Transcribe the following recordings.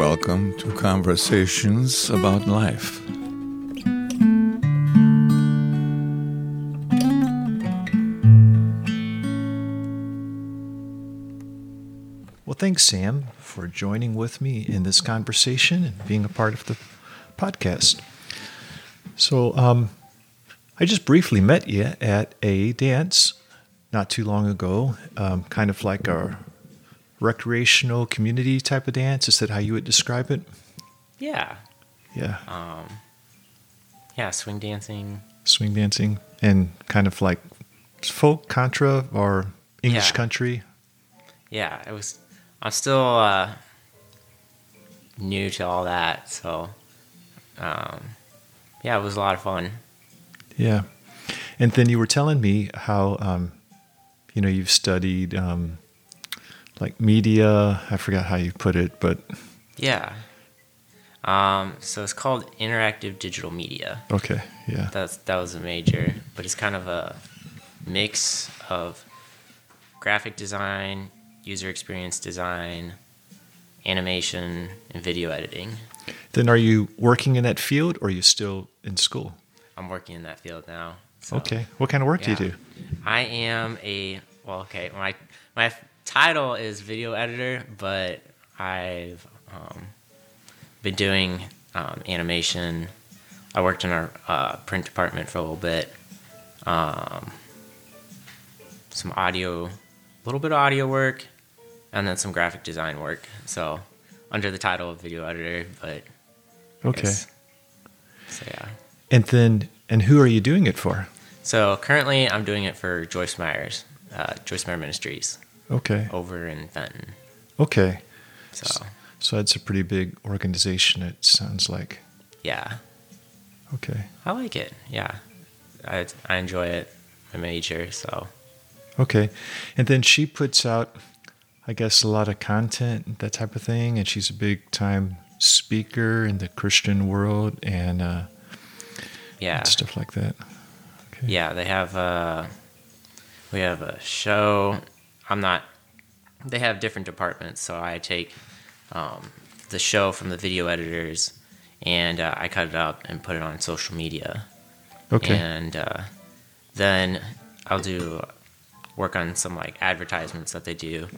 welcome to Conversations About Life. Well, thanks, Sam, for joining with me in this conversation and being a part of the podcast. So, um, I just briefly met you at a dance not too long ago, um, kind of like a recreational community type of dance. Is that how you would describe it? Yeah. Yeah. Um, yeah, swing dancing. Swing dancing and kind of like folk contra or English Yeah. country. Yeah, it was. I'm still uh, new to all that, so um, yeah, it was a lot of fun. Yeah. And then you were telling me how, um, you know, you've studied um, like media. I forgot how you put it, but Yeah. Um, so it's called interactive digital media. okay. Yeah. That's that was a major, but it's kind of a mix of graphic design, user experience design, animation, and video editing. Then are you working in that field or are you still in school? I'm working in that field now. so- Okay. What kind of work Yeah. do you do? I am a well, okay. My my title is video editor, but I've um, been doing um, animation. I worked in our uh, print department for a little bit. Um, some audio, a little bit of audio work, and then some graphic design work. So under the title of video editor, but Okay. So yeah. And then, and who are you doing it for? So currently, I'm doing it for Joyce Myers, uh, Joyce Meyer Ministries, Okay. over in Fenton. Okay. So So that's a pretty big organization, it sounds like. yeah, Okay. I like it. Yeah, I I enjoy it. My major, so Okay. And then she puts out, I guess, a lot of content, that type of thing. And she's a big time speaker in the Christian world and uh, yeah, stuff like that. Okay. yeah. They have uh, we have a show. I'm not. They have different departments, so I take um, the show from the video editors, and uh, I cut it up and put it on social media. Okay. and uh, then I'll do work on some like advertisements that they do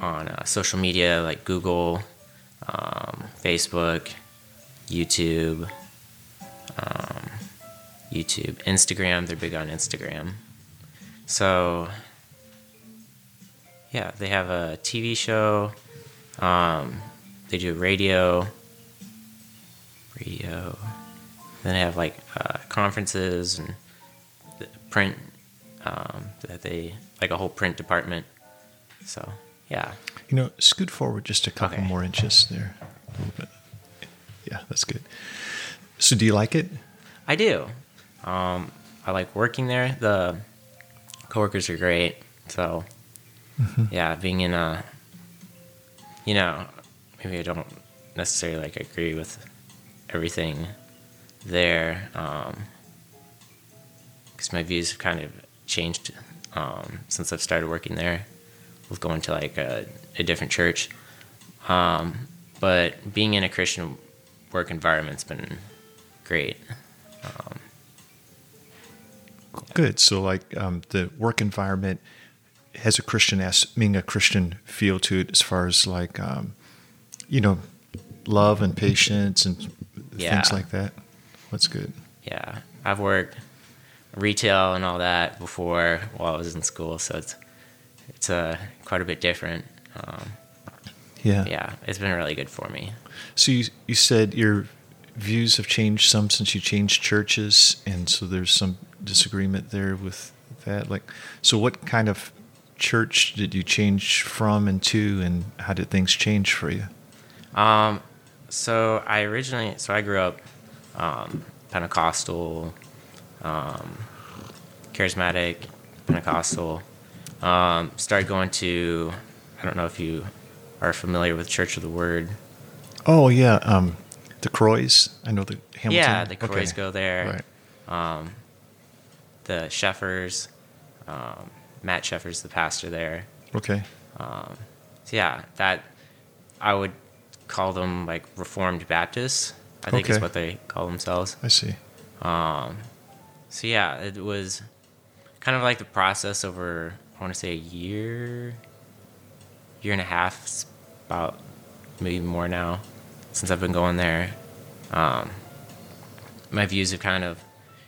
on uh, social media like Google, um, Facebook, YouTube, um, YouTube, Instagram. They're big on Instagram. So yeah, they have a TV show. Um, they do radio. Radio. Then they have like uh, conferences and the print um, that they like a whole print department. So yeah, You know, scoot forward just a couple Okay. more inches there. A little bit. Yeah, that's good. So do you like it? I do. Um, I like working there. The coworkers are great. So yeah, being in a you know maybe I don't necessarily like agree with everything there because my views have kind of changed um, since I've started working there with going to like a, a different church. Um, but being in a Christian work environment's been great. Um, Good. So, like, um, the work environment has a Christian as being a Christian feel to it, as far as like, um, you know, love and patience and Yeah. things like that. That's good. Yeah, I've worked retail and all that before while I was in school, so it's it's uh, quite a bit different. Um, Yeah. yeah, it's been really good for me. So you you said your views have changed some since you changed churches, and so there's some disagreement there with that. Like, so what kind of church did you change from and to, and how did things change for you? Um, so I originally, so I grew up um, Pentecostal, um, charismatic, Pentecostal. Um, started going to, I don't know if you are familiar with Church of the Word. Oh yeah, um, the Croys. I know the Hamilton. Yeah, the Okay. Croys go there. Right. The Sheffers, um, Matt Sheffers, the pastor there. Okay. So yeah, that I would call them like Reformed Baptists. I think is what they call themselves. I see. Um, so yeah, it was kind of like the process over I want to say a year, year and a half, about maybe more now since I've been going there. Um, my views have kind of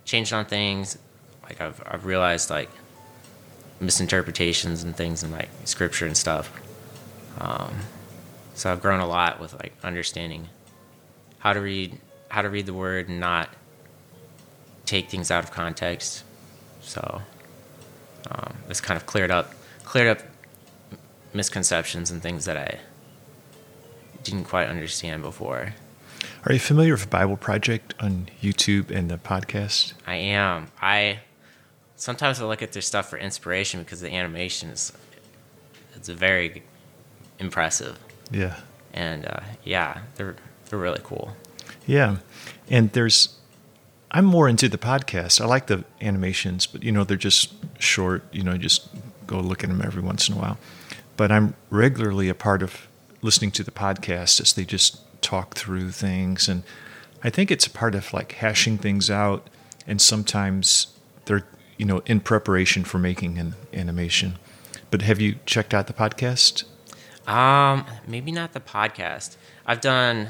changed on things. Like I've I've realized like misinterpretations and things in like scripture and stuff. Um, so I've grown a lot with like understanding how to read how to read the word and not take things out of context. So um, it's kind of cleared up cleared up misconceptions and things that I didn't quite understand before. Are you familiar with Bible Project on YouTube and the podcast? I am. I sometimes I look at their stuff for inspiration because the animation is it's very impressive Yeah. and uh, yeah, they're they're really cool. Yeah. And there's, I'm more into the podcast. I like the animations, but you know, they're just short, you know, just go look at them every once in a while. But I'm regularly a part of listening to the podcast as they just talk through things. And I think it's a part of like hashing things out. And sometimes they're, you know, in preparation for making an animation. But have you checked out the podcast? Um, maybe not the podcast. I've done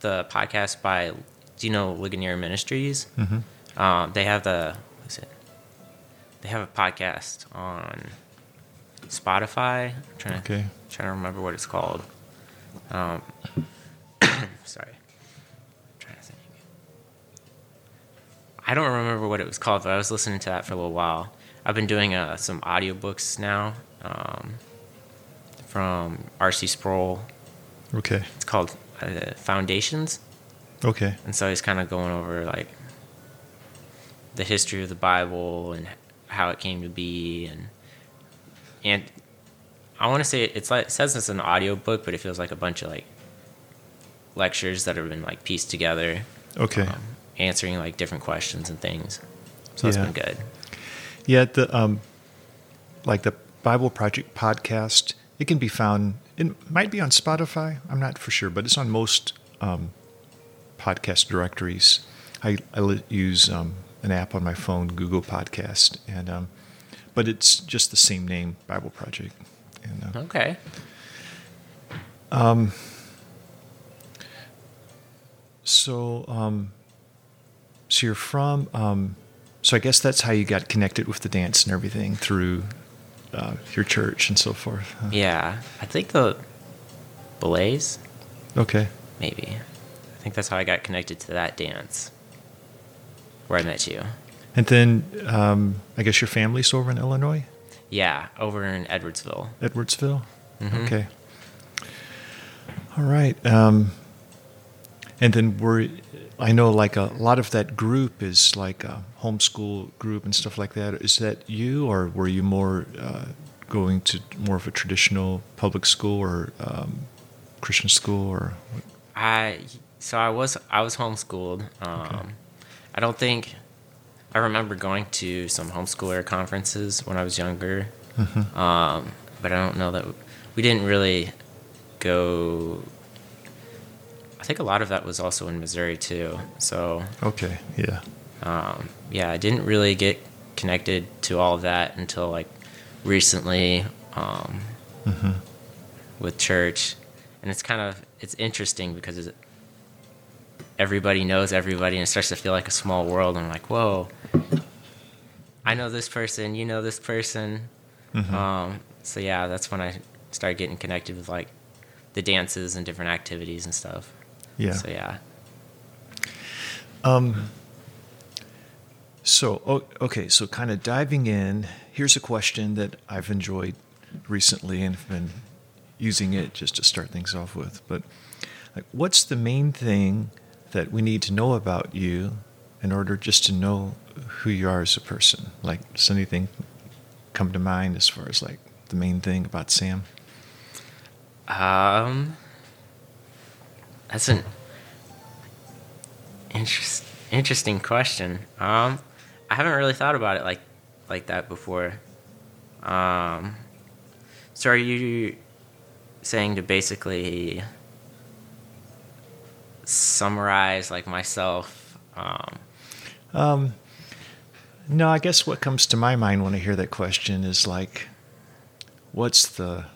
the podcast by do you know Ligonier Ministries? Mm-hmm. Um, they have the what is it? They have a podcast on Spotify. I'm trying to trying to remember what it's called. Um, sorry, I'm trying to think. I don't remember what it was called, but I was listening to that for a little while. I've been doing uh, some audiobooks now um, from R.C. Sproul. Okay. It's called uh, Foundations, Okay. and so he's kind of going over like the history of the Bible and how it came to be, and and I want to say it's like it says it's an audiobook, but it feels like a bunch of like lectures that have been like pieced together, Okay. um, answering like different questions and things. So it's Yeah. been good. Yeah, the um, like the Bible Project podcast, it can be found. It might be on Spotify. I'm not for sure, but it's on most um, podcast directories. I, I use um, an app on my phone, Google Podcast, and um, but it's just the same name, Bible Project. And, uh, Okay. so, um, so you're from. Um, so I guess that's how you got connected with the dance and everything through uh, your church and so forth. huh? Yeah, I think the belays Okay. maybe. I think that's how I got connected to that dance where I met you. And then um, I guess your family's over in Illinois, Yeah, over in Edwardsville. Edwardsville. Mhm. Okay. All right. Um, and then we're, I know like a lot of that group is like a homeschool group and stuff like that. Is that you, or were you more uh, going to more of a traditional public school or um, Christian school or? what? I so I was I was homeschooled. Um, I don't think I remember going to some homeschooler conferences when I was younger, um, but I don't know that we didn't really go. I think a lot of that was also in Missouri too. So Okay. Yeah. um, yeah, I didn't really get connected to all of that until like recently um, hmm with church, and it's kind of it's interesting because it's, everybody knows everybody, and it starts to feel like a small world. And I'm like, whoa, I know this person, you know this person. Mhm. Um, so yeah, that's when I started getting connected with like the dances and different activities and stuff. Yeah. So yeah. Um, so, okay, so kind of diving in, here's a question that I've enjoyed recently and have been using it just to start things off with. But, like, what's the main thing that we need to know about you in order just to know who you are as a person? Like, does anything come to mind as far as like the main thing about Sam? Um, that's an interest, interesting question. Um, I haven't really thought about it like like that before. Um, so are you saying to basically summarize like myself. Um, Um, no, I guess what comes to my mind when I hear that question is like, what's the,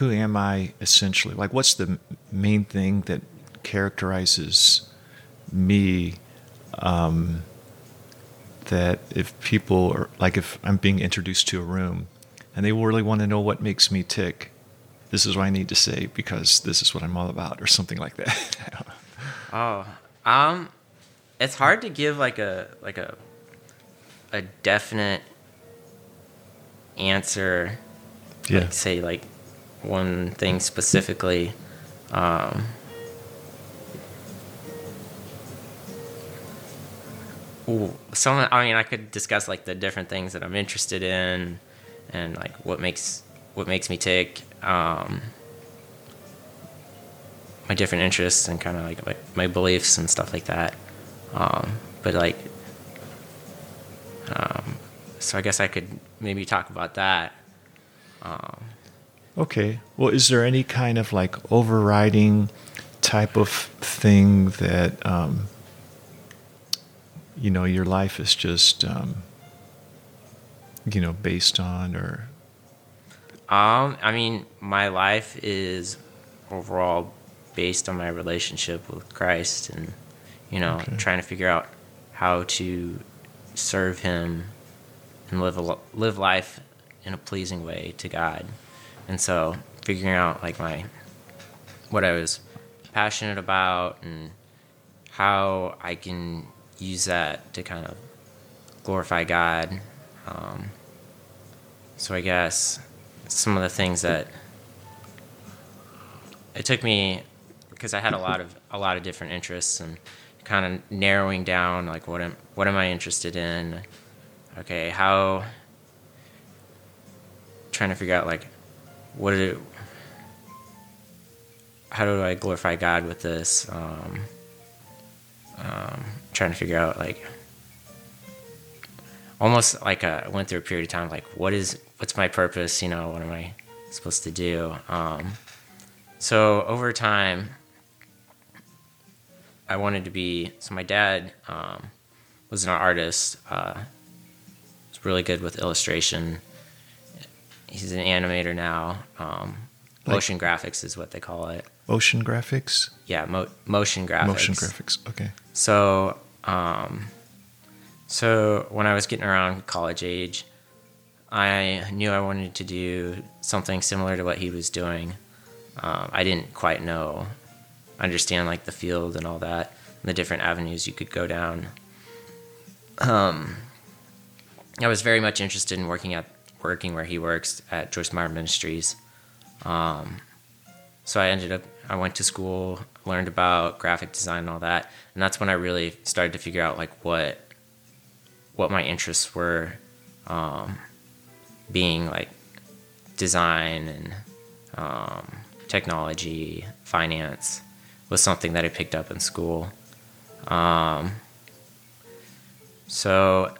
who am I essentially? Like, what's the main thing that characterizes me? Um, that if people are like, if I'm being introduced to a room and they really want to know what makes me tick, this is what I need to say because this is what I'm all about, or something like that. oh, um, it's hard to give like a like a a definite answer. yeah. Like, say like one thing specifically. Um, some I mean I could discuss like the different things that I'm interested in and like what makes what makes me tick. Um, my different interests and kind of like my, beliefs and stuff like that. Um, but like, um, so I guess I could maybe talk about that. Okay. Well, is there any kind of like overriding type of thing that, um, you know, your life is just, um, you know, based on or, Um, I mean, my life is overall based on my relationship with Christ, and you know, Okay. trying to figure out how to serve Him and live a, live life in a pleasing way to God. And so, figuring out like my what I was passionate about and how I can use that to kind of glorify God. Um, so I guess some of the things that it took me because I had a lot of a lot of different interests and kind of narrowing down like what am what am I interested in? Okay, how trying to figure out like what do how do I glorify God with this? Um, um, trying to figure out like almost like I went through a period of time like what is what's my purpose? You know, what am I supposed to do? Um, so over time, I wanted to be. So my dad um, was an artist. Uh, was really good with illustration. He's an animator now. Um, Like- motion graphics is what they call it. ocean graphics? Yeah, mo- motion graphics. Motion graphics. Okay. So, um, so when I was getting around college age, I knew I wanted to do something similar to what he was doing. Um, I didn't quite know, understand like the field and all that, and the different avenues you could go down. Um, I was very much interested in working at working where he works at Joyce Meyer Ministries. Um, so I ended up I went to school, learned about graphic design and all that, and that's when I really started to figure out like what what my interests were, um, being like design and um, technology, finance was something that I picked up in school. Um, so,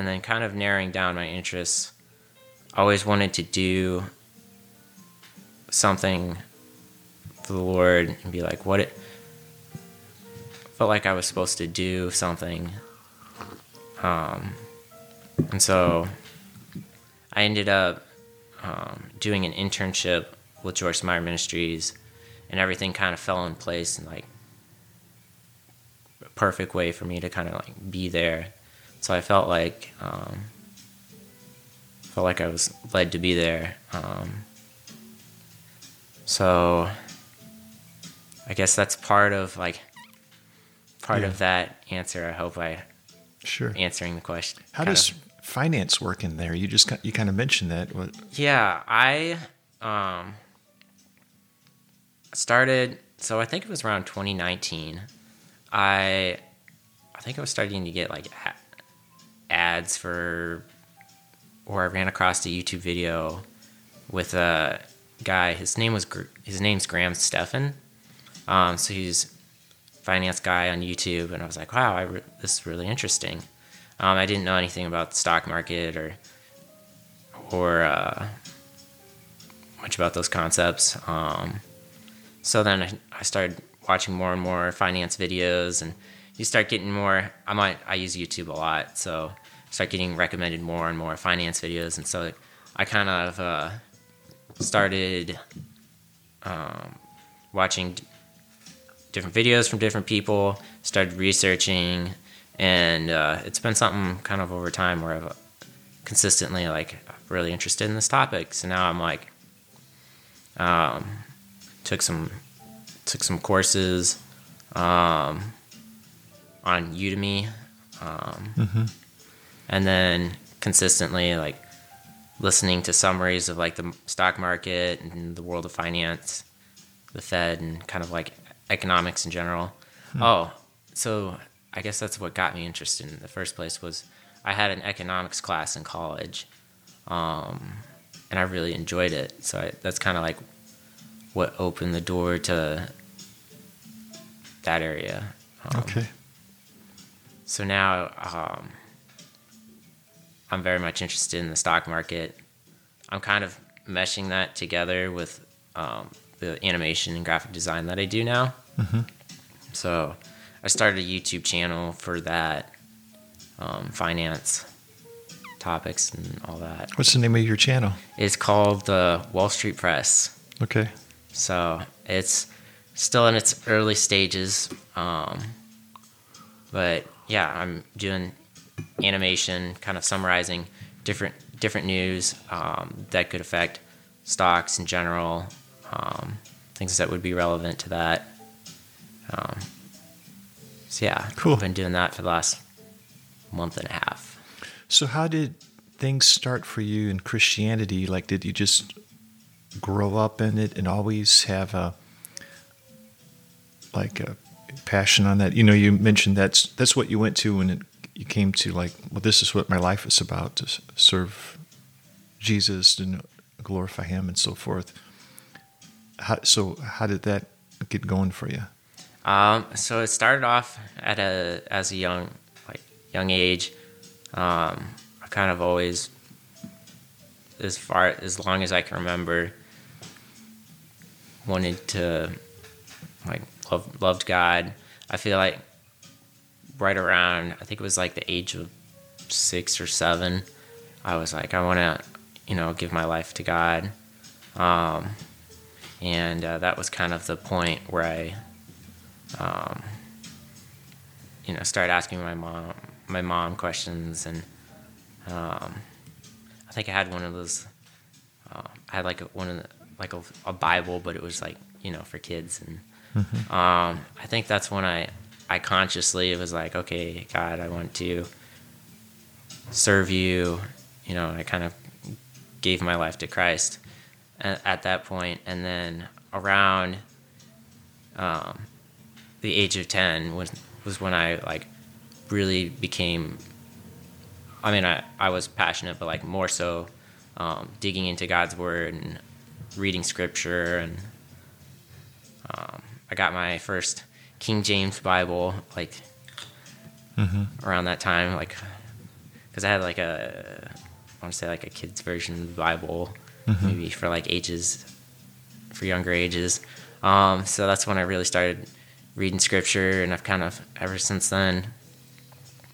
and then kind of narrowing down my interests, always wanted to do something for the Lord and be like, what it felt like I was supposed to do something. Um, and so I ended up um, doing an internship with Joyce Meyer Ministries, and everything kind of fell in place and like perfect way for me to kind of like be there. So I felt like um, felt like I was led to be there. Um, so I guess that's part of like part Yeah. of that answer. I hope I Sure. answering the question. How does of- finance work in there? You just you kind of mentioned that. What, Yeah, I um started so I think it was around 2019. I I think I was starting to get like ads for or I ran across a YouTube video with a guy. His name was his name's Graham Stephan. Um, so he's finance guy on YouTube, and I was like, wow, re- this is really interesting. Um, I didn't know anything about the stock market or or uh, much about those concepts. Um, so then I, I started watching more and more finance videos, and you start getting more. I might I use YouTube a lot, so start getting recommended more and more finance videos, and so I kind of uh, started um, watching d- different videos from different people. Started researching, and uh, it's been something kind of over time where I've consistently like really interested in this topic. So now I'm like, um, took some took some courses um, on Udemy, um, and then consistently like listening to summaries of like the stock market and the world of finance, the Fed, and kind of like economics in general. Oh, so I guess that's what got me interested in the first place was I had an economics class in college, um, and I really enjoyed it. So I, that's kind of like what opened the door to that area. Um, Okay. So now um, I'm very much interested in the stock market. I'm kind of meshing that together with um, the animation and graphic design that I do now. So I started a YouTube channel for that, um, finance topics and all that. What's the name of your channel? It's called the Wall Street Press. Okay. So it's still in its early stages. Um, but yeah, I'm doing animation, kind of summarizing different different news um, that could affect stocks in general, um, things that would be relevant to that. Um, so yeah, Cool. I've been doing that for the last month and a half. So, how did things start for you in Christianity? Like, did you just grow up in it and always have a like a passion on that? You know, you mentioned that's that's what you went to when it, you came to like, well, this is what my life is about to serve Jesus and glorify Him and so forth. How, so, how did that get going for you? Um, so it started off at a as a young like young age. Um, I kind of always, as far as long as I can remember, wanted to like love, loved God. I feel like right around I think it was like the age of six or seven, I was like I want to you know give my life to God. Um, and uh, that was kind of the point where I um, you know, started asking my mom my mom questions, and um, I think I had one of those. Uh, I had like a, one of the, like a, a Bible, but it was like you know for kids, and um, I think that's when I I consciously was like, okay, God, I want to serve you. You know, I kind of gave my life to Christ at, at that point, and then around. Um, the age of 10 was was when I like really became I mean I, I was passionate but like more so um, digging into God's word and reading scripture and um, I got my first King James Bible like around that time like because I had like a I want to say like a kid's version of the Bible maybe for like ages for younger ages. Um, so that's when I really started reading scripture, and I've kind of ever since then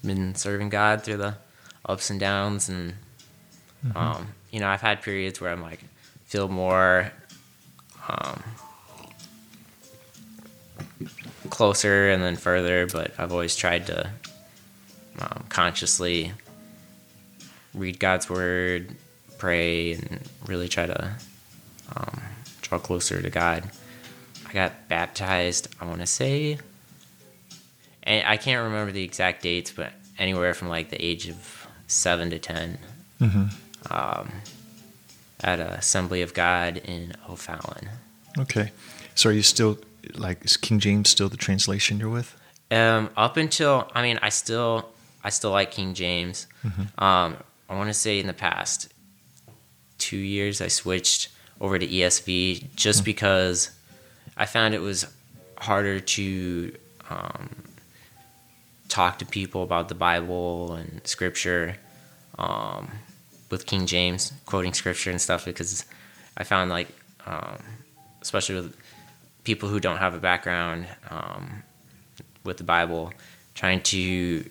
been serving God through the ups and downs, and um, you know I've had periods where I'm like feel more um, closer and then further, but I've always tried to um, consciously read God's word, pray, and really try to um, draw closer to God. I got baptized, I want to say, and I can't remember the exact dates, but anywhere from like the age of seven to 10 um, at a Assembly of God in O'Fallon. Okay. So, are you still like is King James still the translation you're with? Um, up until I mean, I still I still like King James. Um, I want to say in the past two years I switched over to ESV just because I found it was harder to um, talk to people about the Bible and Scripture um, with King James, quoting Scripture and stuff because I found like, um, especially with people who don't have a background um, with the Bible, trying to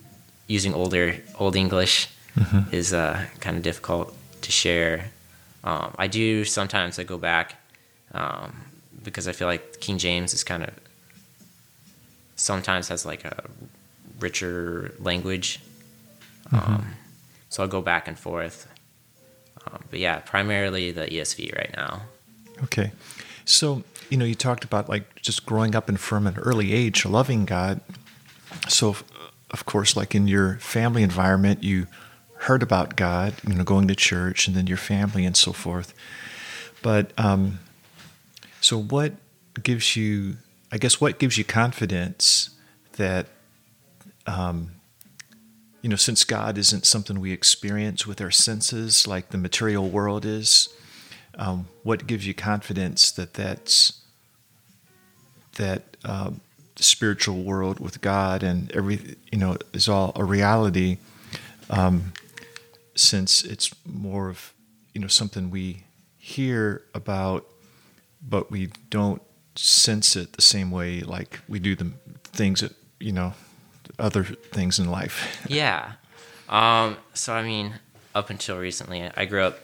using older old English is uh, kind of difficult to share. Um, I do sometimes I go back um, because I feel like King James is kind of sometimes has like a richer language. Um, so I'll go back and forth. Um, but yeah, primarily the ESV right now. Okay. So, you know, you talked about like just growing up and from an early age loving God. So, of course, like in your family environment, you heard about God, you know, going to church and then your family and so forth. But, um, so what gives you, I guess, what gives you confidence that, um, you know, since God isn't something we experience with our senses like the material world is, um, what gives you confidence that that's that um, spiritual world with God and every you know is all a reality um, since it's more of you know something we hear about but we don't sense it the same way like we do the things that you know other things in life Yeah. Um, so I mean, up until recently, I grew up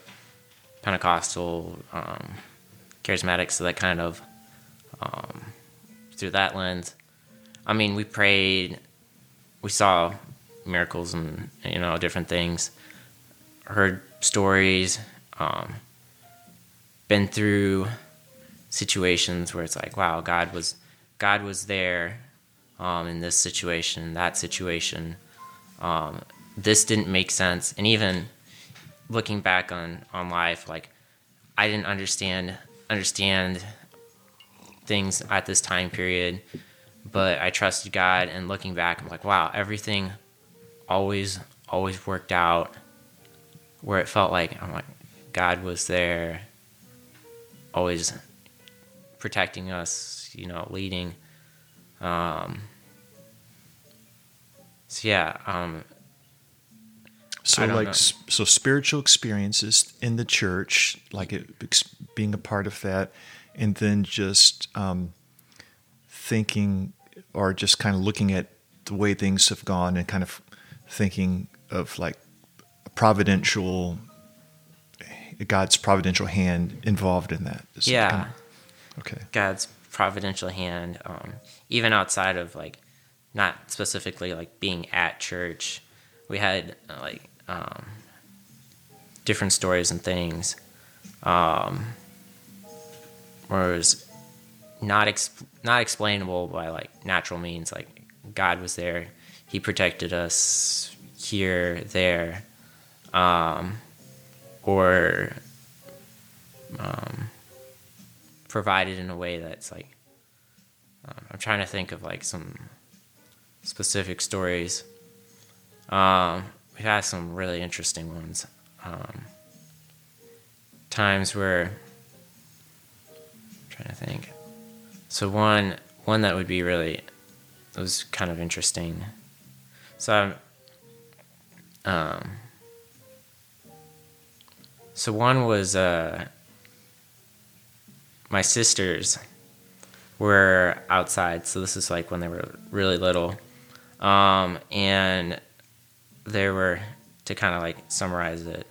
Pentecostal, um, charismatic, so that kind of um, through that lens. I mean, we prayed, we saw miracles and you know different things, heard stories, um, been through situations where it's like, wow, God was God was there um, in this situation, that situation. Um, this didn't make sense, and even looking back on on life, like I didn't understand understand things at this time period, but I trusted God, and looking back, I'm like, wow, everything always always worked out. Where it felt like I'm like God was there, always protecting us, you know, leading. Um, so yeah, um, So like know. so spiritual experiences in the church, like it, being a part of that, and then just um, thinking or just kind of looking at the way things have gone and kind of thinking of like a providential God's providential hand involved in that. Is yeah. kind of- okay. God's providential hand, um, even outside of like, not specifically like being at church, we had uh, like um, different stories and things, um, where it was not not explainable by like natural means. Like God was there, He protected us here, there, um, or um, provided in a way that's like um, I'm trying to think of like some specific stories. Um, we've had some really interesting ones. Um, times where I'm trying to think. So one one that would be really it was kind of interesting. So um so one was uh my sisters were outside. So this is like when they were really little. Um, and they were, to kind of like summarize it,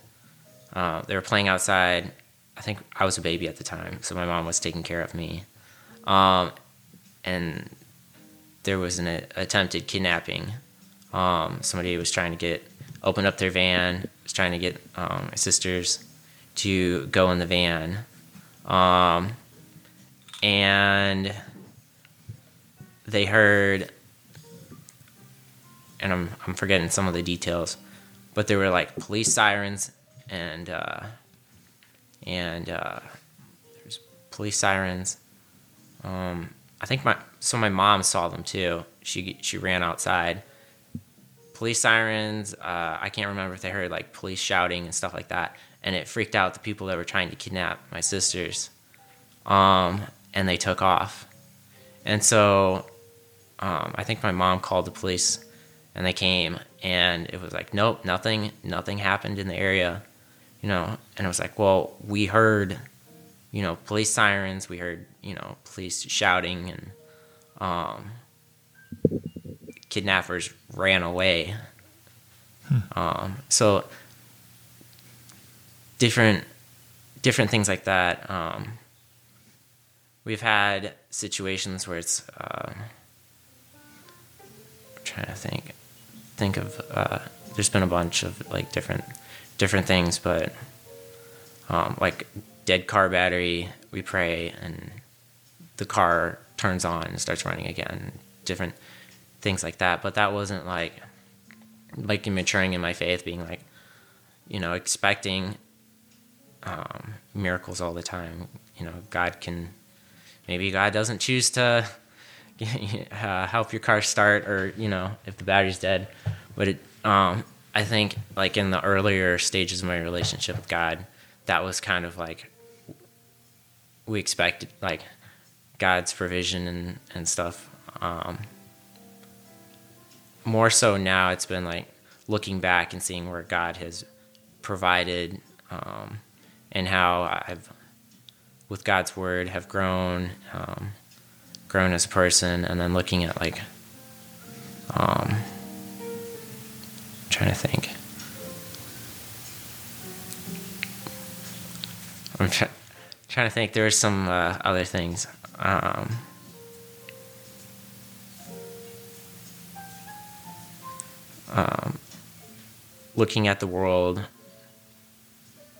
uh, they were playing outside. I think I was a baby at the time, so my mom was taking care of me. Um, and there was an a- attempted kidnapping. Um, somebody was trying to get, open up their van, was trying to get um, my sisters to go in the van. Um, and they heard and I'm I'm forgetting some of the details, but there were like police sirens and uh, and uh, there's police sirens. Um, I think my so my mom saw them too. She she ran outside. Police sirens. Uh, I can't remember if they heard like police shouting and stuff like that, and it freaked out the people that were trying to kidnap my sisters. Um, and they took off. And so um, I think my mom called the police and they came and it was like, nope, nothing, nothing happened in the area, you know. And it was like, well, we heard, you know, police sirens, we heard you know, police shouting and um, kidnappers ran away. Um, so different different things like that. Um, we've had situations where it's uh, I'm trying to think think of uh, there's been a bunch of like different different things, but um, like dead car battery, we pray and the car turns on and starts running again. Different things like that, but that wasn't like like maturing in my faith, being like you know expecting um, miracles all the time. You know, God can maybe God doesn't choose to uh, help your car start, or you know, if the battery's dead. But it, um, I think, like in the earlier stages of my relationship with God, that was kind of like we expected, like God's provision and and stuff. Um, more so now, it's been like looking back and seeing where God has provided. Um, and how I've, with God's word, have grown, um, grown as a person, and then looking at like, um, I'm trying to think. I'm try- trying to think. There's some uh, other things. Um, um, looking at the world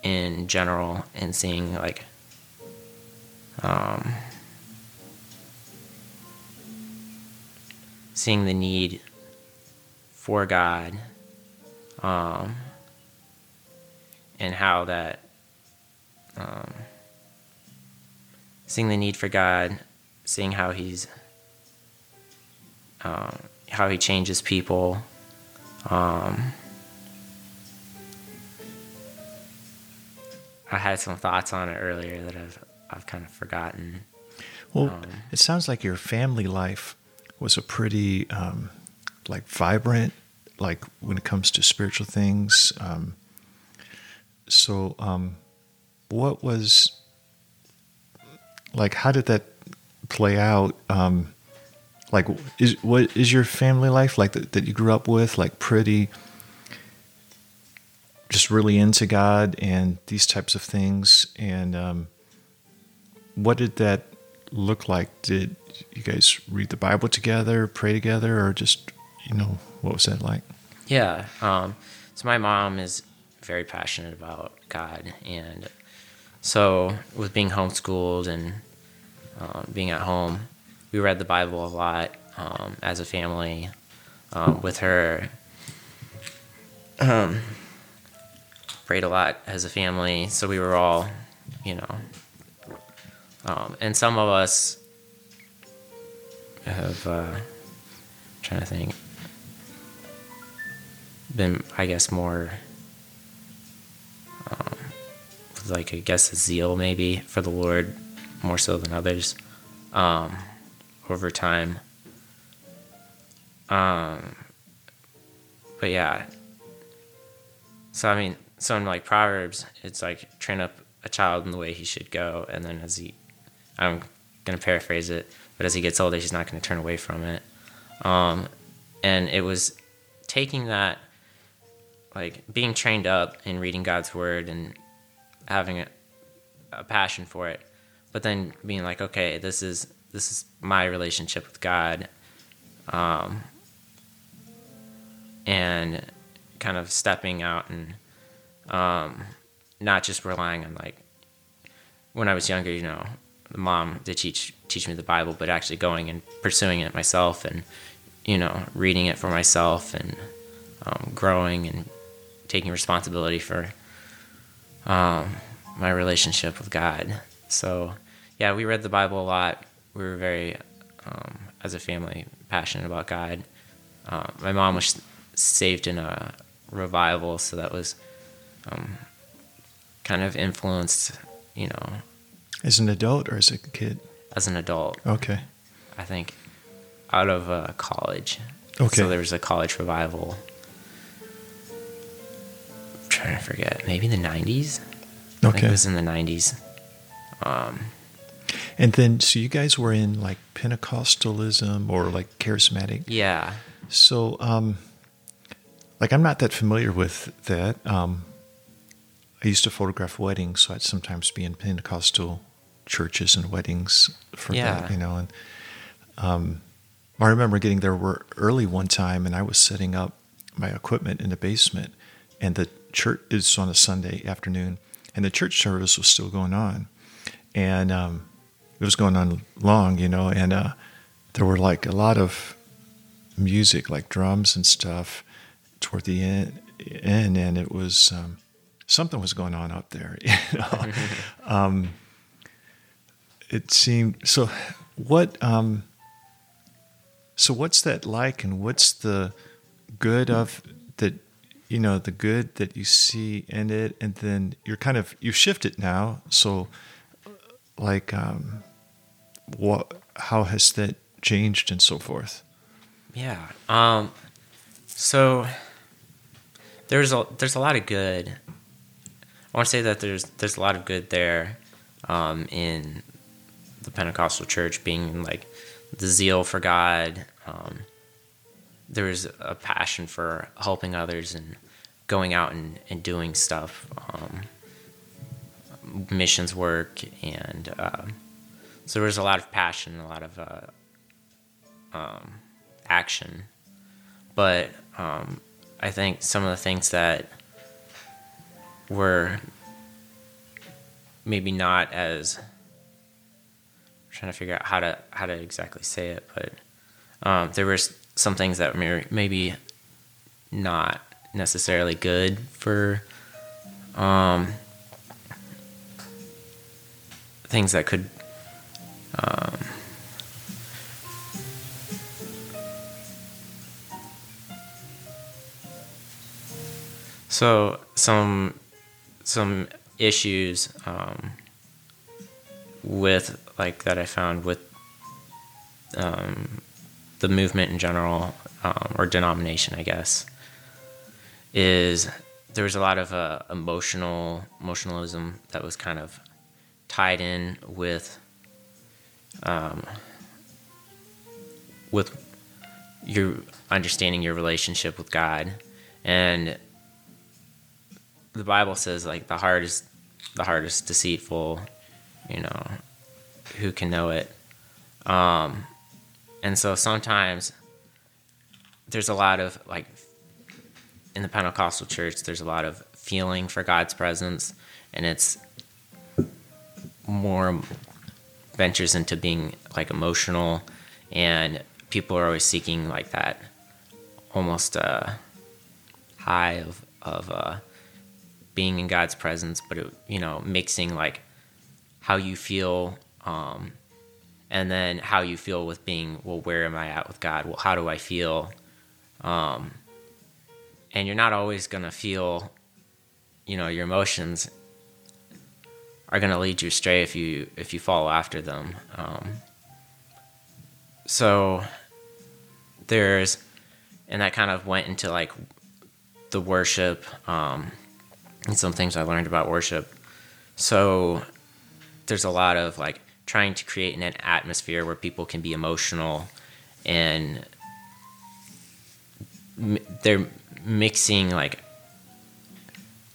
in general and seeing like um, seeing the need for God um, and how that um, seeing the need for God, seeing how he's um, how he changes people. Um, I had some thoughts on it earlier that I've I've kind of forgotten. Well, Um, it sounds like your family life was a pretty um, like vibrant, like when it comes to spiritual things. Um, so, um, what was like? How did that play out? Um, like, is what is your family life like that, that you grew up with? Like, pretty, just really into God and these types of things. And um, what did that look like? Did you guys read the Bible together, pray together, or just you know what was that like? Yeah. Um, so my mom is very passionate about God, and so with being homeschooled and um, being at home, we read the Bible a lot um, as a family. Um, with her, um, prayed a lot as a family. So we were all, you know, um, and some of us have. Uh, trying to think been, I guess, more um, like I guess a zeal maybe for the Lord more so than others um, over time. Um, but yeah, so I mean, so in like Proverbs, it's like train up a child in the way he should go, and then as he, I'm gonna paraphrase it, but as he gets older, he's not gonna turn away from it. Um, and it was taking that like being trained up in reading God's word and having a, a passion for it, but then being like, okay, this is this is my relationship with God, um, and kind of stepping out and um, not just relying on like when I was younger, you know, mom to teach teach me the Bible, but actually going and pursuing it myself and you know reading it for myself and um, growing and taking responsibility for um, my relationship with God. So, yeah, we read the Bible a lot. We were very, um, as a family, passionate about God. Uh, my mom was saved in a revival, so that was um, kind of influenced, you know, As an adult or as a kid? as an adult. Okay. I think out of uh, college. Okay. So there was a college revival. I'm trying to forget. Maybe the 90s? I think Okay. it was in the 90s. Um, And then, so you guys were in like Pentecostalism or like charismatic. Yeah. So, um, like, I'm not that familiar with that. Um, I used to photograph weddings, so I'd sometimes be in Pentecostal churches and weddings for Yeah. that, you know. And um, I remember getting there early one time, and I was setting up my equipment in the basement, and the church is on a Sunday afternoon, and the church service was still going on, and um, it was going on long, you know, and uh, there were like a lot of music, like drums and stuff, toward the end, end and it was um, something was going on up there, you know. um, it seemed so. What? Um, so what's that like, and what's the good of that? You know, the good that you see in it, and then you're kind of you shift it now. So, like, um, what? How has that changed, and so forth? Yeah. Um, so there's a there's a lot of good. I want to say that there's there's a lot of good there um, in the Pentecostal church, being like the zeal for God. Um, there was a passion for helping others and going out and, and doing stuff, um, missions work, and uh, so there was a lot of passion, a lot of uh, um, action. But um, I think some of the things that were maybe not as trying to figure out how to how to exactly say it, but um, there were some things that were maybe not necessarily good for um, things that could um, So some some issues um, with like that I found with um, the movement in general um, or denomination, I guess, is there was a lot of uh, emotional emotionalism that was kind of tied in with um, with your understanding your relationship with God. And the Bible says like the heart is the heart is deceitful, you know, who can know it? Um, and so sometimes there's a lot of like in the Pentecostal church, there's a lot of feeling for God's presence, and it's more ventures into being like emotional, and people are always seeking like that almost uh, high of of uh, being in God's presence, but it, you know, mixing like how you feel, um, and then how you feel with being, well, where am I at with God? Well, how do I feel? Um, and you're not always gonna feel, you know, your emotions are gonna lead you astray if you if you follow after them. Um, so there's, and that kind of went into like the worship. Um, and some things I learned about worship. So there's a lot of like trying to create an atmosphere where people can be emotional and they're mixing like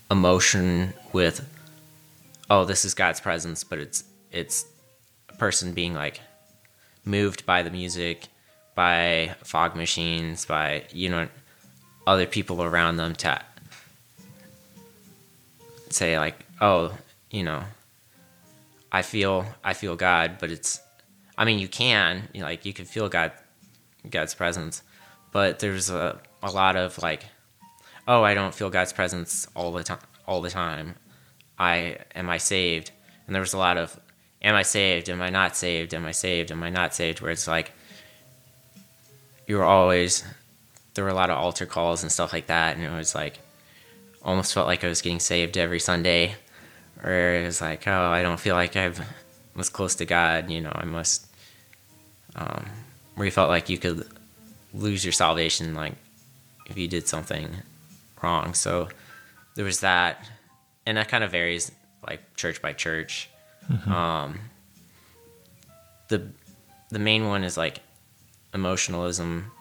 emotion with oh this is God's presence but it's it's a person being like moved by the music by fog machines by you know other people around them to say like, oh, you know, I feel I feel God, but it's I mean you can, you know, like you can feel God God's presence, but there's a a lot of like oh, I don't feel God's presence all the time all the time. I am I saved? And there was a lot of am I saved? Am I not saved? Am I saved? Am I not saved? Where it's like you were always there were a lot of altar calls and stuff like that and it was like almost felt like I was getting saved every Sunday, or it was like, oh, I don't feel like I was close to God. You know, I must. Um, where you felt like you could lose your salvation, like if you did something wrong. So there was that, and that kind of varies, like church by church. Um, the the main one is like emotionalism.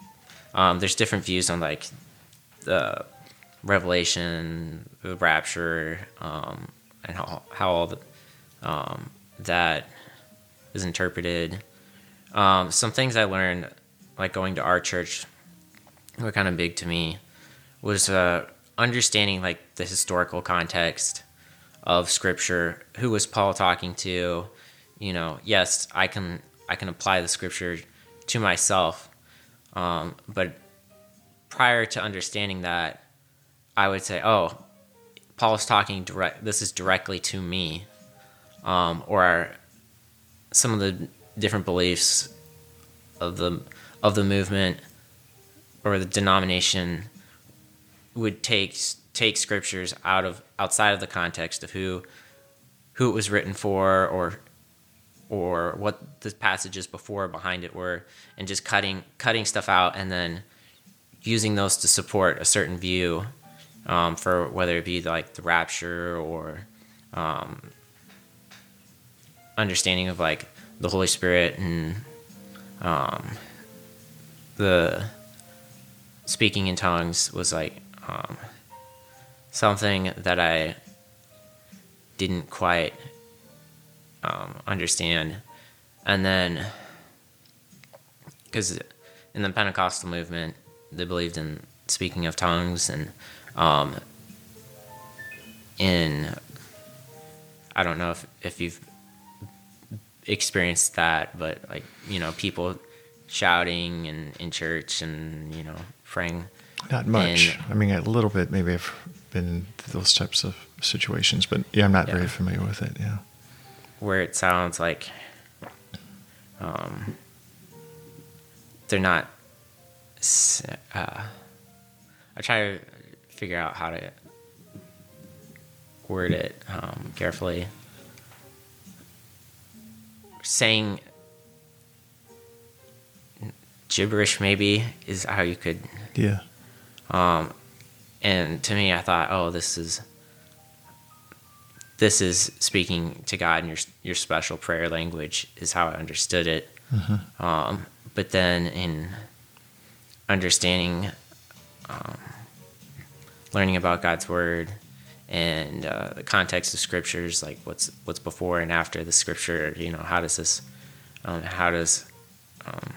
Um, there's different views on like the revelation, the rapture, um, and how how all the, um, that is interpreted. Um, some things I learned, like going to our church, were kind of big to me, was uh, understanding like the historical context of Scripture. Who was Paul talking to? You know, yes, I can I can apply the Scripture to myself, um, but prior to understanding that, I would say, oh, Paul's talking direct. This is directly to me, um, or some of the different beliefs of the of the movement or the denomination would take take scriptures out of outside of the context of who who it was written for or or what the passages before or behind it were and just cutting cutting stuff out and then using those to support a certain view um, for whether it be like the rapture or um, understanding of like the Holy Spirit and um, the speaking in tongues was like um, something that I didn't quite um, understand. And then, because in the Pentecostal movement, they believed in speaking of tongues and um, in, I don't know if, if you've experienced that, but like, you know, people shouting and in church and, you know, praying. Not much. And- I mean, a little bit. Maybe I've been in those types of situations, but yeah, I'm not very familiar with it. Yeah. where it sounds like um, they're not. Uh, I try to figure out how to word it um, carefully. Saying gibberish, maybe, is how you could Yeah. um, and to me, I thought, oh, this is this is speaking to God in your your special prayer language is how I understood it. Um, but then in understanding, um, learning about God's word and uh, the context of scriptures, like what's what's before and after the scripture, you know, how does this, um, how does, um,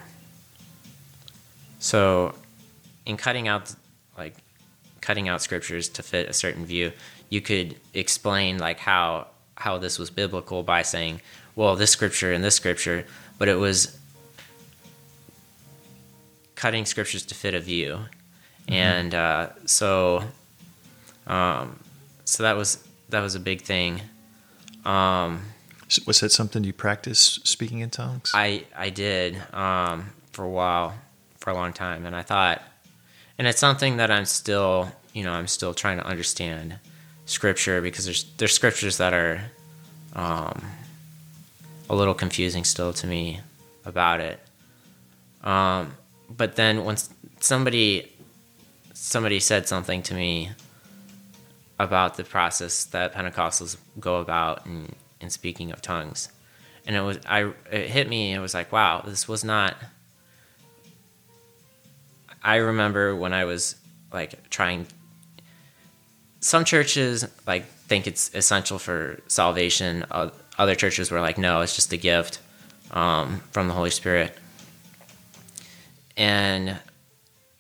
so in cutting out like cutting out scriptures to fit a certain view you could explain like how how this was biblical by saying well this scripture and this scripture but it was cutting scriptures to fit a view. And uh, so um, so that was that was a big thing um, was that something you practiced speaking in tongues? I I did um, for a while, for a long time, and I thought, and it's something that I'm still, you know, I'm still trying to understand scripture because there's there's scriptures that are um, a little confusing still to me about it. Um, but then once somebody somebody said something to me about the process that Pentecostals go about in, in speaking of tongues. And it was I it hit me it was like wow this was not I remember when I was like trying some churches like think it's essential for salvation. Other churches were like no it's just a gift um, from the Holy Spirit. And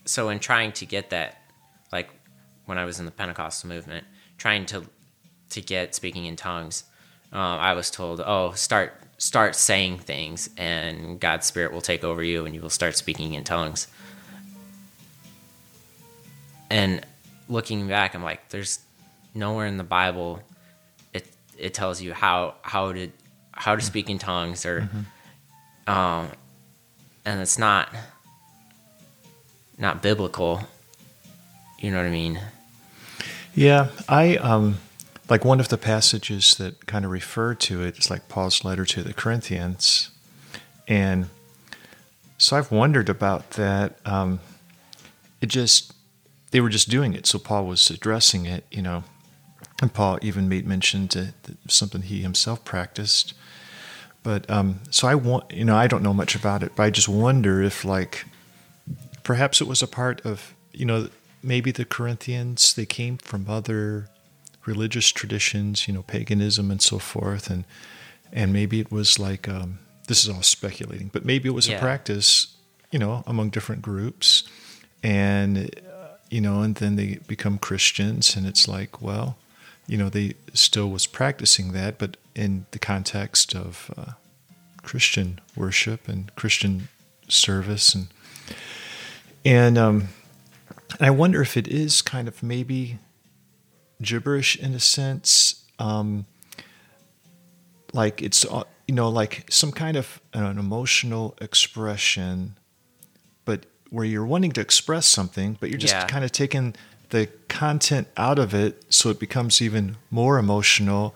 so in trying to get that when I was in the Pentecostal movement trying to to get speaking in tongues um, I was told, "Oh, start start saying things, and God's Spirit will take over you, and you will start speaking in tongues." And looking back, I'm like, "There's nowhere in the Bible it it tells you how how to how to speak in tongues, or um, and it's not not biblical. You know what I mean? Yeah, I um, like one of the passages that kind of refer to it is like Paul's letter to the Corinthians, and so I've wondered about that. Um, it just they were just doing it, so Paul was addressing it, you know, and Paul even made mention to, something he himself practiced, But um, so I want, you know, I don't know much about it, but I just wonder if, like, perhaps it was a part of, you know, maybe the Corinthians they came from other religious traditions, you know, paganism and so forth, and and maybe it was like um, this is all speculating, but maybe it was Yeah. a practice, you know, among different groups, and uh, you know, and then they become Christians, and it's like, well, you know, they still was practicing that, but in the context of uh, Christian worship and Christian service, and and um, and I wonder if it is kind of maybe gibberish in a sense, um, like it's uh, you know like some kind of an emotional expression, but where you're wanting to express something, but you're just Yeah. kind of taking the content out of it, so it becomes even more emotional.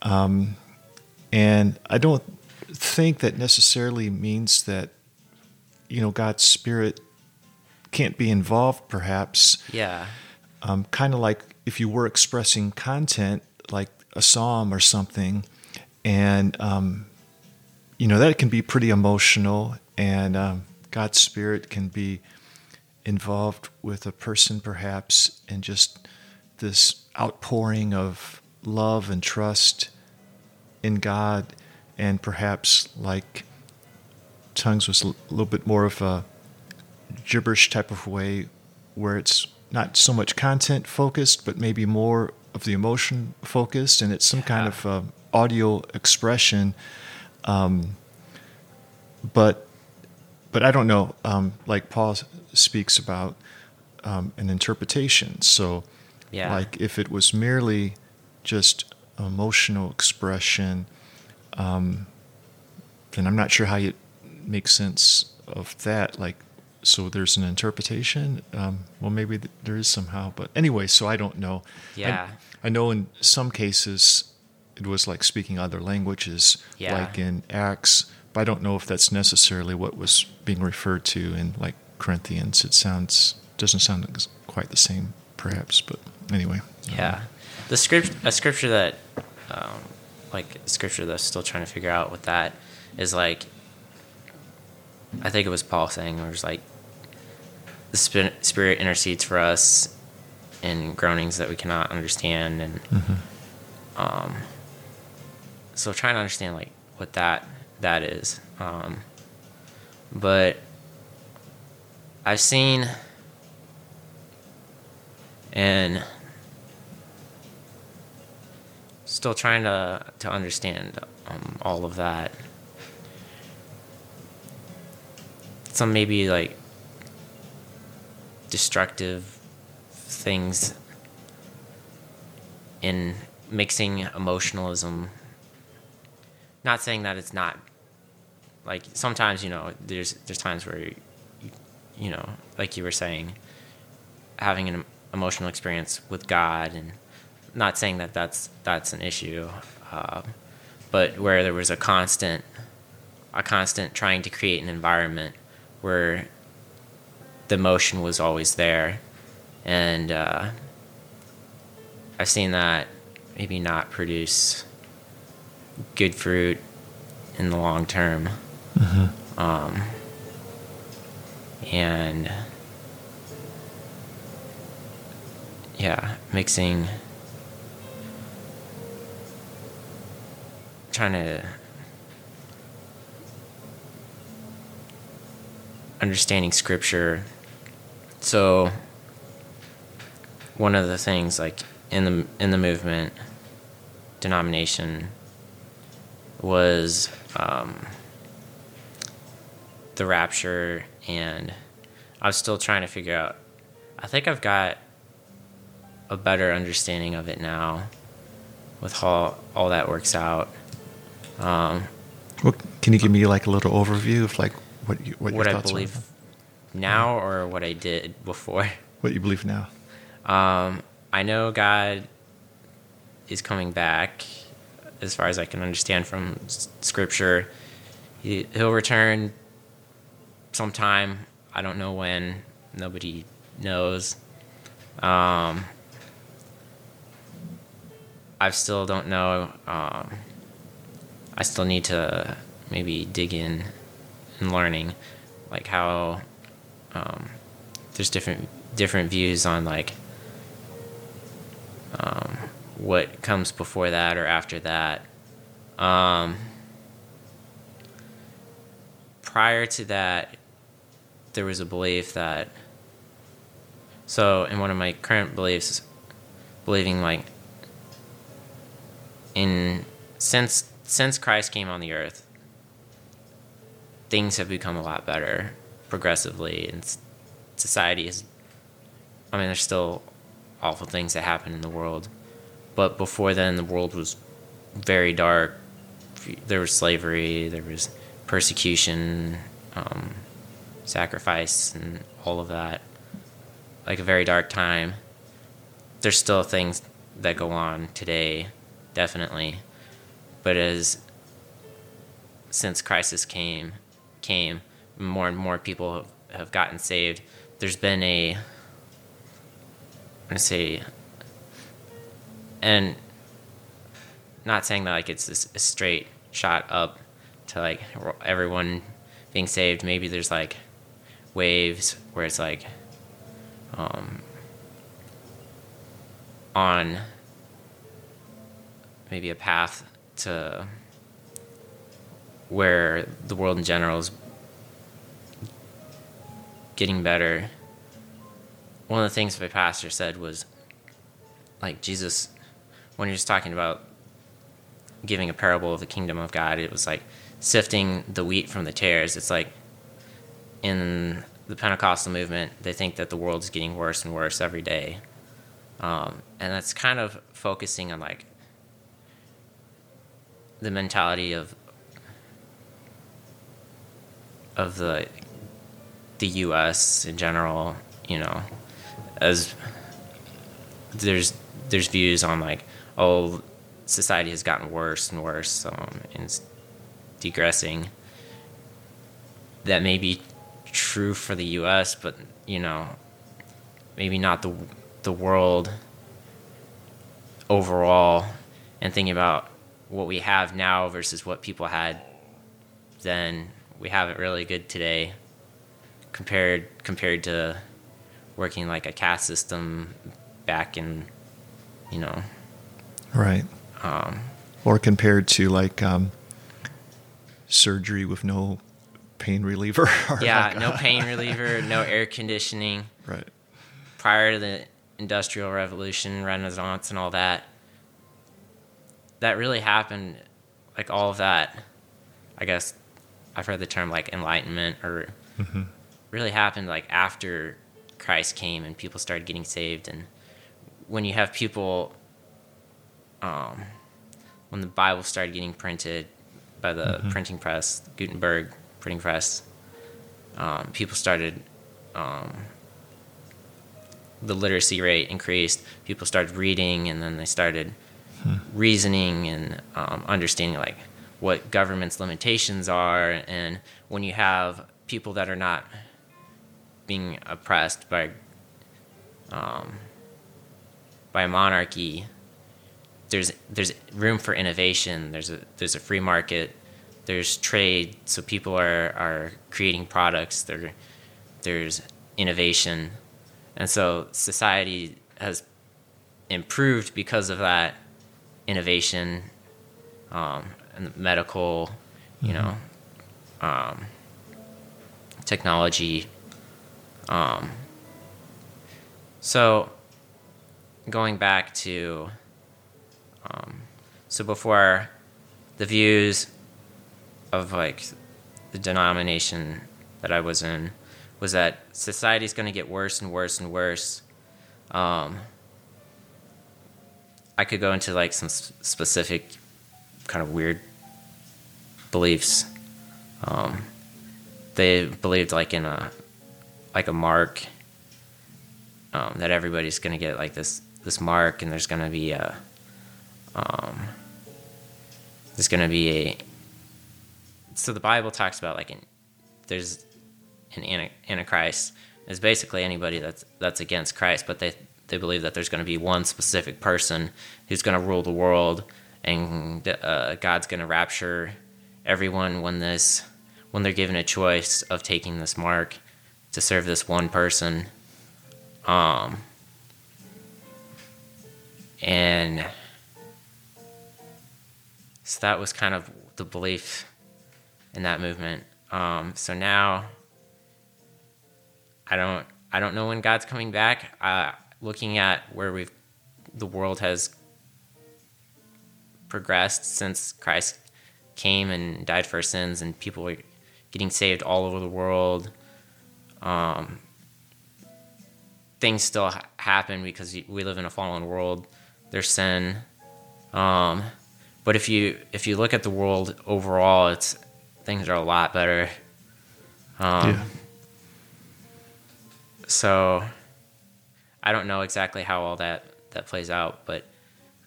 Um, and I don't think that necessarily means that you know God's spirit can't be involved, perhaps Yeah. um, kind of like if you were expressing content like a psalm or something and um, you know that can be pretty emotional and um, god's spirit can be involved with a person perhaps and just this outpouring of love and trust in god and perhaps like tongues was a little bit more of a gibberish type of way where it's not so much content focused, but maybe more of the emotion focused, and it's some kind of uh, audio expression. Um, but but I don't know. Um, like Paul speaks about um, an interpretation. So, Yeah. like if it was merely just emotional expression, um, then I'm not sure how you make sense of that. Like, so there's an interpretation. Um, well, maybe th- there is somehow, but anyway. So I don't know. I- Yeah. I, know in some cases it was like speaking other languages, Yeah. like in Acts. But I don't know if that's necessarily what was being referred to in like Corinthians. It sounds doesn't sound quite the same, perhaps. But anyway. Yeah, the script a scripture that, um, like scripture that's still trying to figure out what that is like. I think it was Paul saying, "Where was like, the spirit, spirit intercedes for us in groanings that we cannot understand," and um, so trying to understand like what that that is. Um, but I've seen and still trying to to understand um, all of that. Some maybe like destructive things in mixing emotionalism. Not saying that it's not like sometimes you know there's there's times where you, you know like you were saying having an emotional experience with God, and not saying that that's that's an issue, uh, but where there was a constant, a constant trying to create an environment where the motion was always there, and uh, I've seen that maybe not produce good fruit in the long term, um, and yeah, mixing, trying to understanding scripture. So one of the things like in the in the movement denomination was um, the rapture and I was still trying to figure out I think I've got a better understanding of it now with how all that works out. Um, Well, can you give me like a little overview of like what you what, what I believe now or what I did before. What you believe now? Um, I know God is coming back, as far as I can understand from s- Scripture. He, he'll return sometime. I don't know when. Nobody knows. Um, I still don't know. Um, I still need to maybe dig in and learning, like how um, there's different different views on like um, what comes before that or after that. Um, prior to that, there was a belief that. So, in one of my current beliefs, believing like in since since Christ came on the earth, things have become a lot better progressively, and society is. I mean, there's still awful things that happen in the world, but before then, the world was very dark. There was slavery. There was persecution, um, sacrifice, and all of that. Like a very dark time. There's still things that go on today, definitely, but as since crisis came, came more and more people have, gotten saved. There's been a, I'm gonna say, and not saying that like it's a straight shot up to like everyone being saved. Maybe there's like waves where it's like um, on maybe a path to where the world in general is getting better. One of the things my pastor said was like Jesus, when he was talking about giving a parable of the kingdom of God, it was like sifting the wheat from the tares. It's like in the Pentecostal movement, they think that the world is getting worse and worse every day. Um, and that's kind of focusing on like the mentality of of the the U.S. in general, you know, as there's there's views on like oh society has gotten worse and worse um, and it's degressing. That may be true for the U.S., but you know, maybe not the the world overall. And thinking about what we have now versus what people had then, we have it really good today compared compared to working like a caste system back in you know. Right. Um, or compared to like um, surgery with no pain reliever yeah like, no pain reliever no air conditioning. Right. Prior to the industrial revolution renaissance and all that that really happened like all of that i guess i've heard the term like enlightenment or mm-hmm. really happened like after christ came and people started getting saved and when you have people um, when the bible started getting printed by the Mm-hmm. printing press gutenberg printing press um, people started um, the literacy rate increased people started reading and then they started reasoning and um, understanding like what government's limitations are and when you have people that are not being oppressed by um, by monarchy there's there's room for innovation there's a there's a free market there's trade so people are are creating products there there's innovation. And so society has improved because of that innovation um, medical, you know, um, technology. Um, so going back to, um, so before the views of like the denomination that I was in was that society is going to get worse and worse and worse. Um, I could go into like some s- specific kind of weird beliefs. Um, they believed like in a like a mark um, that everybody's gonna get like this this mark, and there's gonna be a um, there's gonna be a so the Bible talks about like an there's an antichrist is basically anybody that's that's against Christ, but they they believe that there's going to be one specific person who's going to rule the world, and uh, God's gonna rapture everyone when this when they're given a choice of taking this mark to serve this one person. Um, and so that was kind of the belief in that movement. Um, so now I don't I don't know when God's coming back. Uh, looking at where we've the world has progressed since Christ came and died for our sins, and people were getting saved all over the world. Um, things still ha- happen because we live in a fallen world. There's sin, um, but if you if you look at the world overall, it's things are a lot better. Um, yeah. So I don't know exactly how all that that plays out, but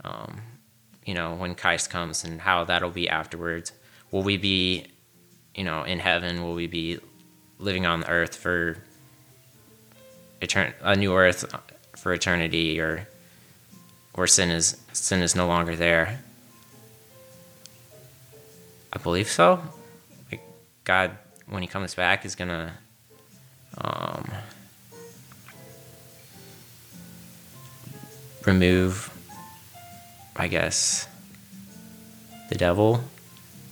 um, you know when Christ comes and how that'll be afterwards. Will we be, you know, in heaven? Will we be living on the earth for etern- a new earth for eternity, or or sin is sin is no longer there? I believe so. Like God, when He comes back, is gonna. Um, remove, I guess, the devil,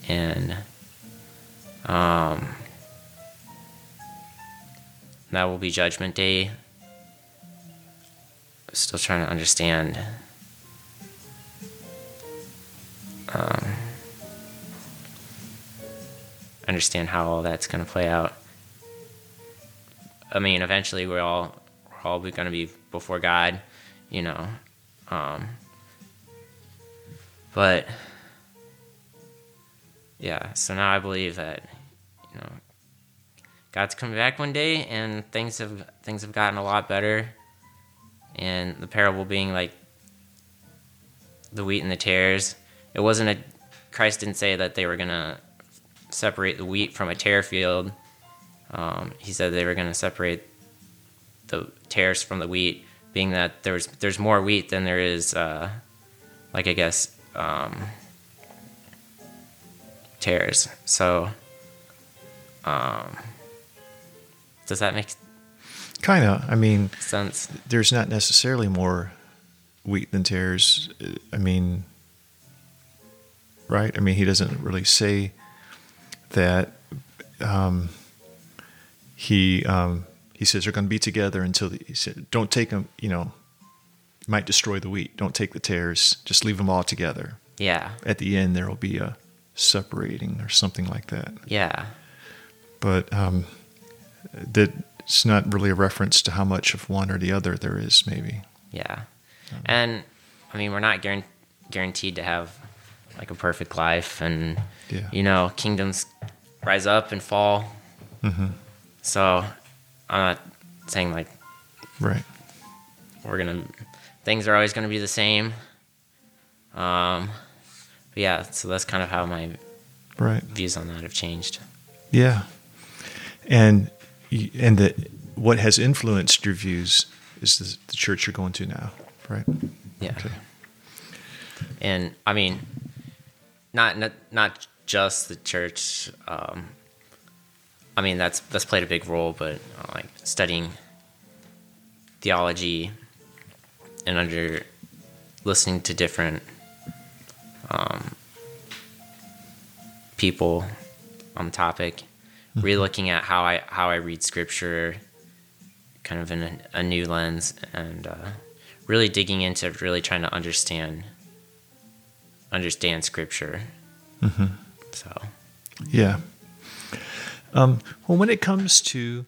and um, that will be Judgment Day. Still trying to understand. Um, understand how all that's going to play out. I mean, eventually we're all we're all going to be before God you know. Um, but yeah, so now I believe that you know God's coming back one day, and things have things have gotten a lot better. And the parable being like the wheat and the tares, it wasn't a Christ didn't say that they were gonna separate the wheat from a tare field. Um, he said they were gonna separate the tares from the wheat being that there's there's more wheat than there is, uh, like I guess, um. So, um, does that make Kind of. I mean, sense? there's not necessarily more wheat than tares. I mean, right? I mean, he doesn't really say that. Um, he um, he says they're going to be together until the, he said, don't take them. You know, might destroy the wheat. Don't take the tares. Just leave them all together. Yeah, At the end, there will be a separating or something like that. yeah, But um, that it's not really a reference to how much of one or the other there is. Maybe. yeah. And I mean, we're not guaran- guaranteed to have like a perfect life, and Yeah. you know, kingdoms rise up and fall. hmm So I'm not saying like Right. we're gonna things are always gonna be the same. Um, but yeah, so that's kind of how my Right. views on that have changed. Yeah, and and the what has influenced your views is the, the church you're going to now, right? Yeah. Okay. and I mean, not not not just the church. Um, I mean, that's that's played a big role, but uh, like studying theology and under listening to different um, people on the topic, really looking at how I how I read scripture, kind of in a, a new lens, and uh, really digging into really trying to understand understand scripture. So Yeah. Um, well, when it comes to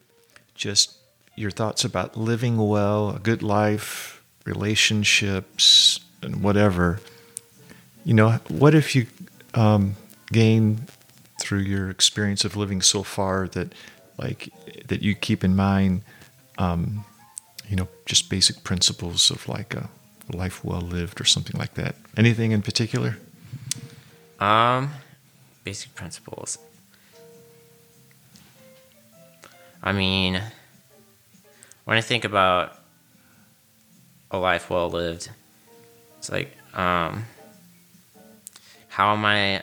just your thoughts about living well, a good life, relationships, and whatever, you know, what if you um, gain through your experience of living so far that, like, that you keep in mind, um, you know, just basic principles of like a life well lived or something like that? Anything in particular? Um, basic principles. I mean, when I think about a life well lived, it's like, um, how am I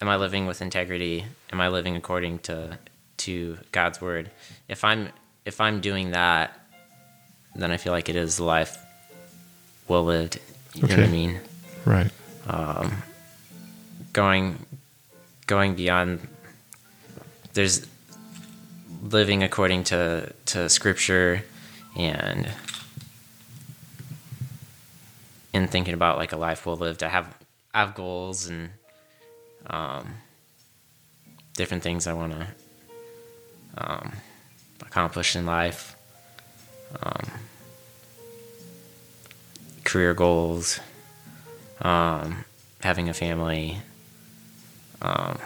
am I living with integrity? Am I living according to to God's word? If I'm if I'm doing that, then I feel like it is life well lived. You know what I mean? Right. Um, Going going beyond there's living according to to scripture and and thinking about like a life well lived. I have I have goals and um, different things I want to um, accomplish in life. Um, career goals, um, having a family. Um,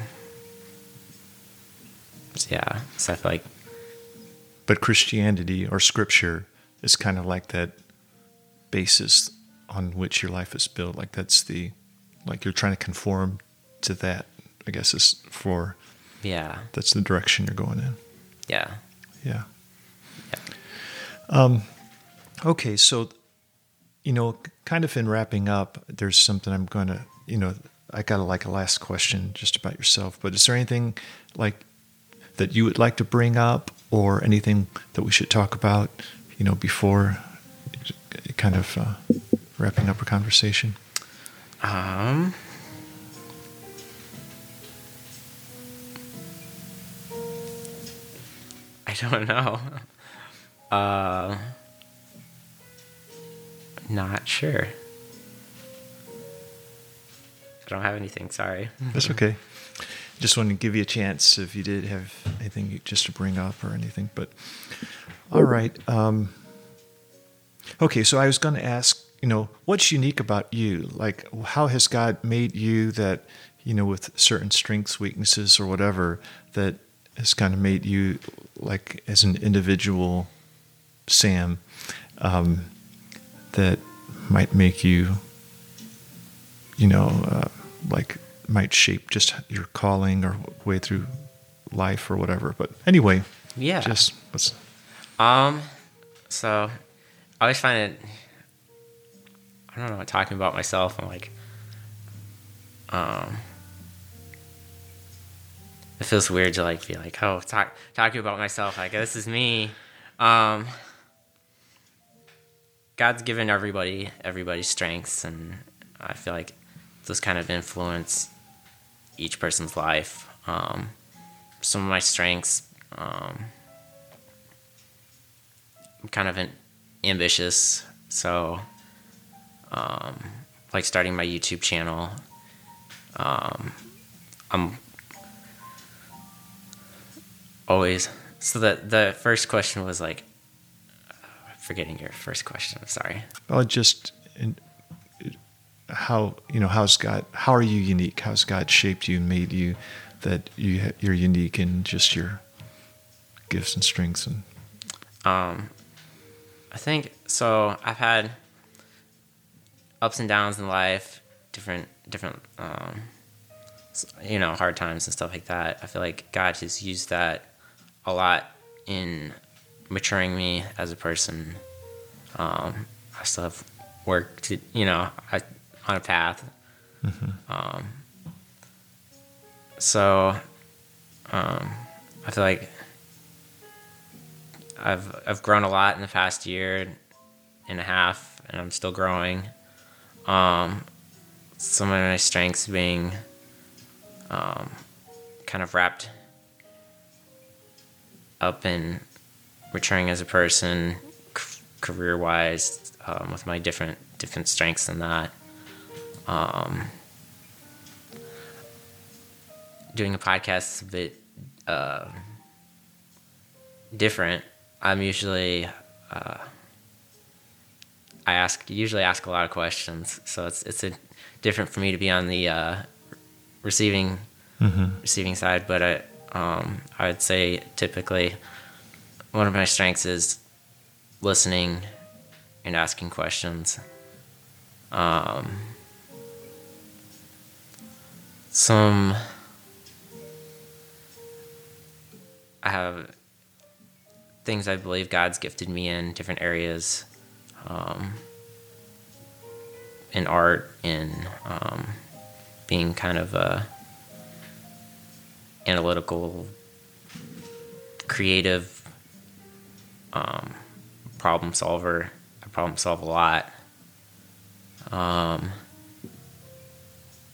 yeah, so like But Christianity or Scripture is kind of like that basis on which your life is built. Like that's the, like you're trying to conform to that. I guess is for yeah, that's the direction you're going in. yeah, Yeah. yeah. Um, okay, so you know, kind of in wrapping up, there's something I'm going to, you know, I got a, like a last question just about yourself. But is there anything like that you would like to bring up, or anything that we should talk about, you know, before kind of uh, wrapping up our conversation? Um. I don't know. Uh, not sure. I don't have anything. Sorry. That's okay. Just wanted to give you a chance if you did have anything you- just to bring up or anything. But all right. Um, okay, so I was going to ask, you know, what's unique about you? Like, how has God made you that, you know, with certain strengths, weaknesses, or whatever, that has kind of made you, like, as an individual, Sam, um, that might make you, you know, uh, like might shape just your calling or way through life or whatever. But anyway, Yeah. just what's Um, so I always find it. I don't know. Talking about myself, I'm like, um, it feels weird to like be like, oh, talk talking about myself. Like this is me. Um, God's given everybody everybody's strengths, and I feel like those kind of influence each person's life. Um, some of my strengths. Um, I'm kind of an ambitious, so um, like starting my YouTube channel. Um, I'm always so the the first question was like forgetting your first question. I'm sorry. well, just in, how you know how's God? How are you unique? How's God shaped you and made you that you you're unique in just your gifts and strengths and Um, I think so. I've had ups and downs in life, different different um, you know hard times and stuff like that. I feel like God has used that a lot in maturing me as a person. Um, I still have work to you know I, on a path. Um, so um, I feel like I've I've grown a lot in the past year and a half, and I'm still growing. Um, some of my strengths being um, kind of wrapped up in maturing as a person, c- career wise, um, with my different different strengths in that. Um, doing a podcast is a bit uh, different. I'm usually uh, I ask usually ask a lot of questions, so it's it's a, different for me to be on the uh, receiving receiving side. But I um, I would say typically one of my strengths is listening and asking questions. Um, some I have things I believe God's gifted me in different areas, um, in art, in um, being kind of a analytical, creative um, problem solver. I problem solve a lot. Um,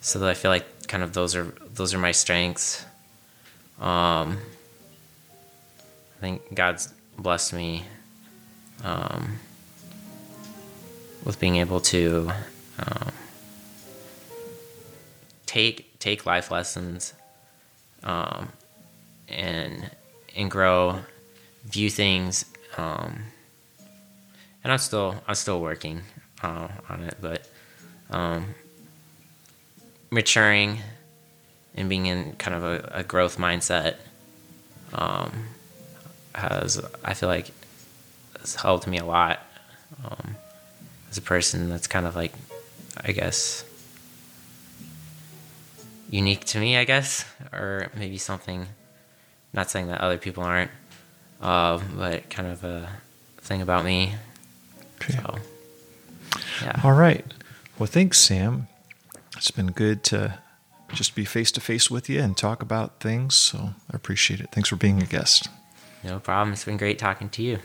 so that I feel like kind of those are those are my strengths. Um, I think God's blessed me um, with being able to um, take take life lessons um, and and grow, view things. Um, and I'm still I'm still working uh, on it, but um, maturing and being in kind of a, a growth mindset um, has I feel like has helped me a lot um, as a person that's kind of like I guess unique to me I guess or maybe something not saying that other people aren't uh, but kind of a thing about me Okay. so yeah All right. Well, thanks, Sam. It's been good to just be face to face with you and talk about things. So I appreciate it. Thanks for being a guest. no problem it's been great talking to you